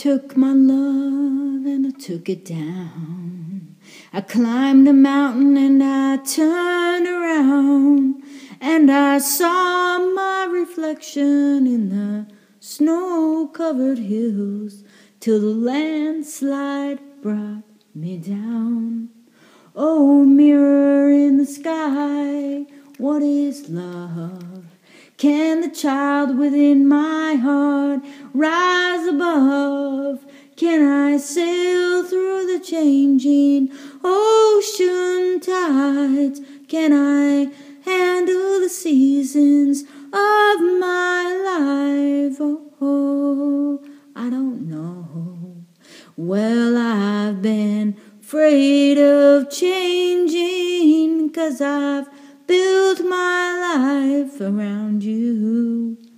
took my love and I took it down. I climbed a mountain and I turned around and I saw my reflection in the snow covered hills till the landslide brought me down. Oh, mirror in the sky, what is love? Can the child within my heart rise I sail through the changing ocean tides? Can I handle the seasons of my life? Oh, I don't know. Well, I've been afraid of changing, cause I've built my life around you.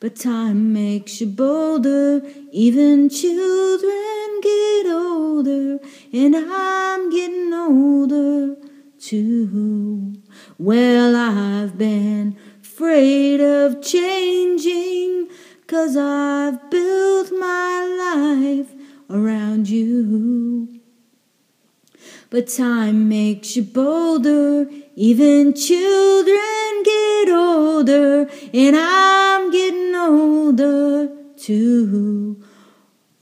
But time makes you bolder, even children get older, and I'm getting older too. Well, I've been afraid of changing, cause I've built my life around you. But time makes you bolder, even children get older, and I'm getting older too.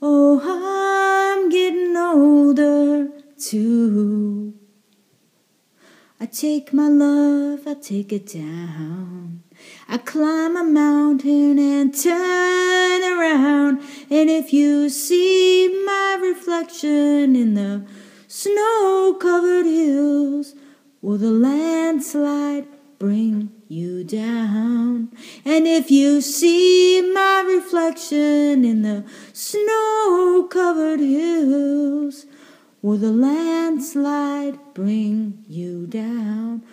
Oh, I'm getting older too. I take my love, I take it down. I climb a mountain and turn around, and if you see my reflection in the snow covered hills, will the landslide bring you down? And if you see my reflection in the snow covered hills, will the landslide bring you down?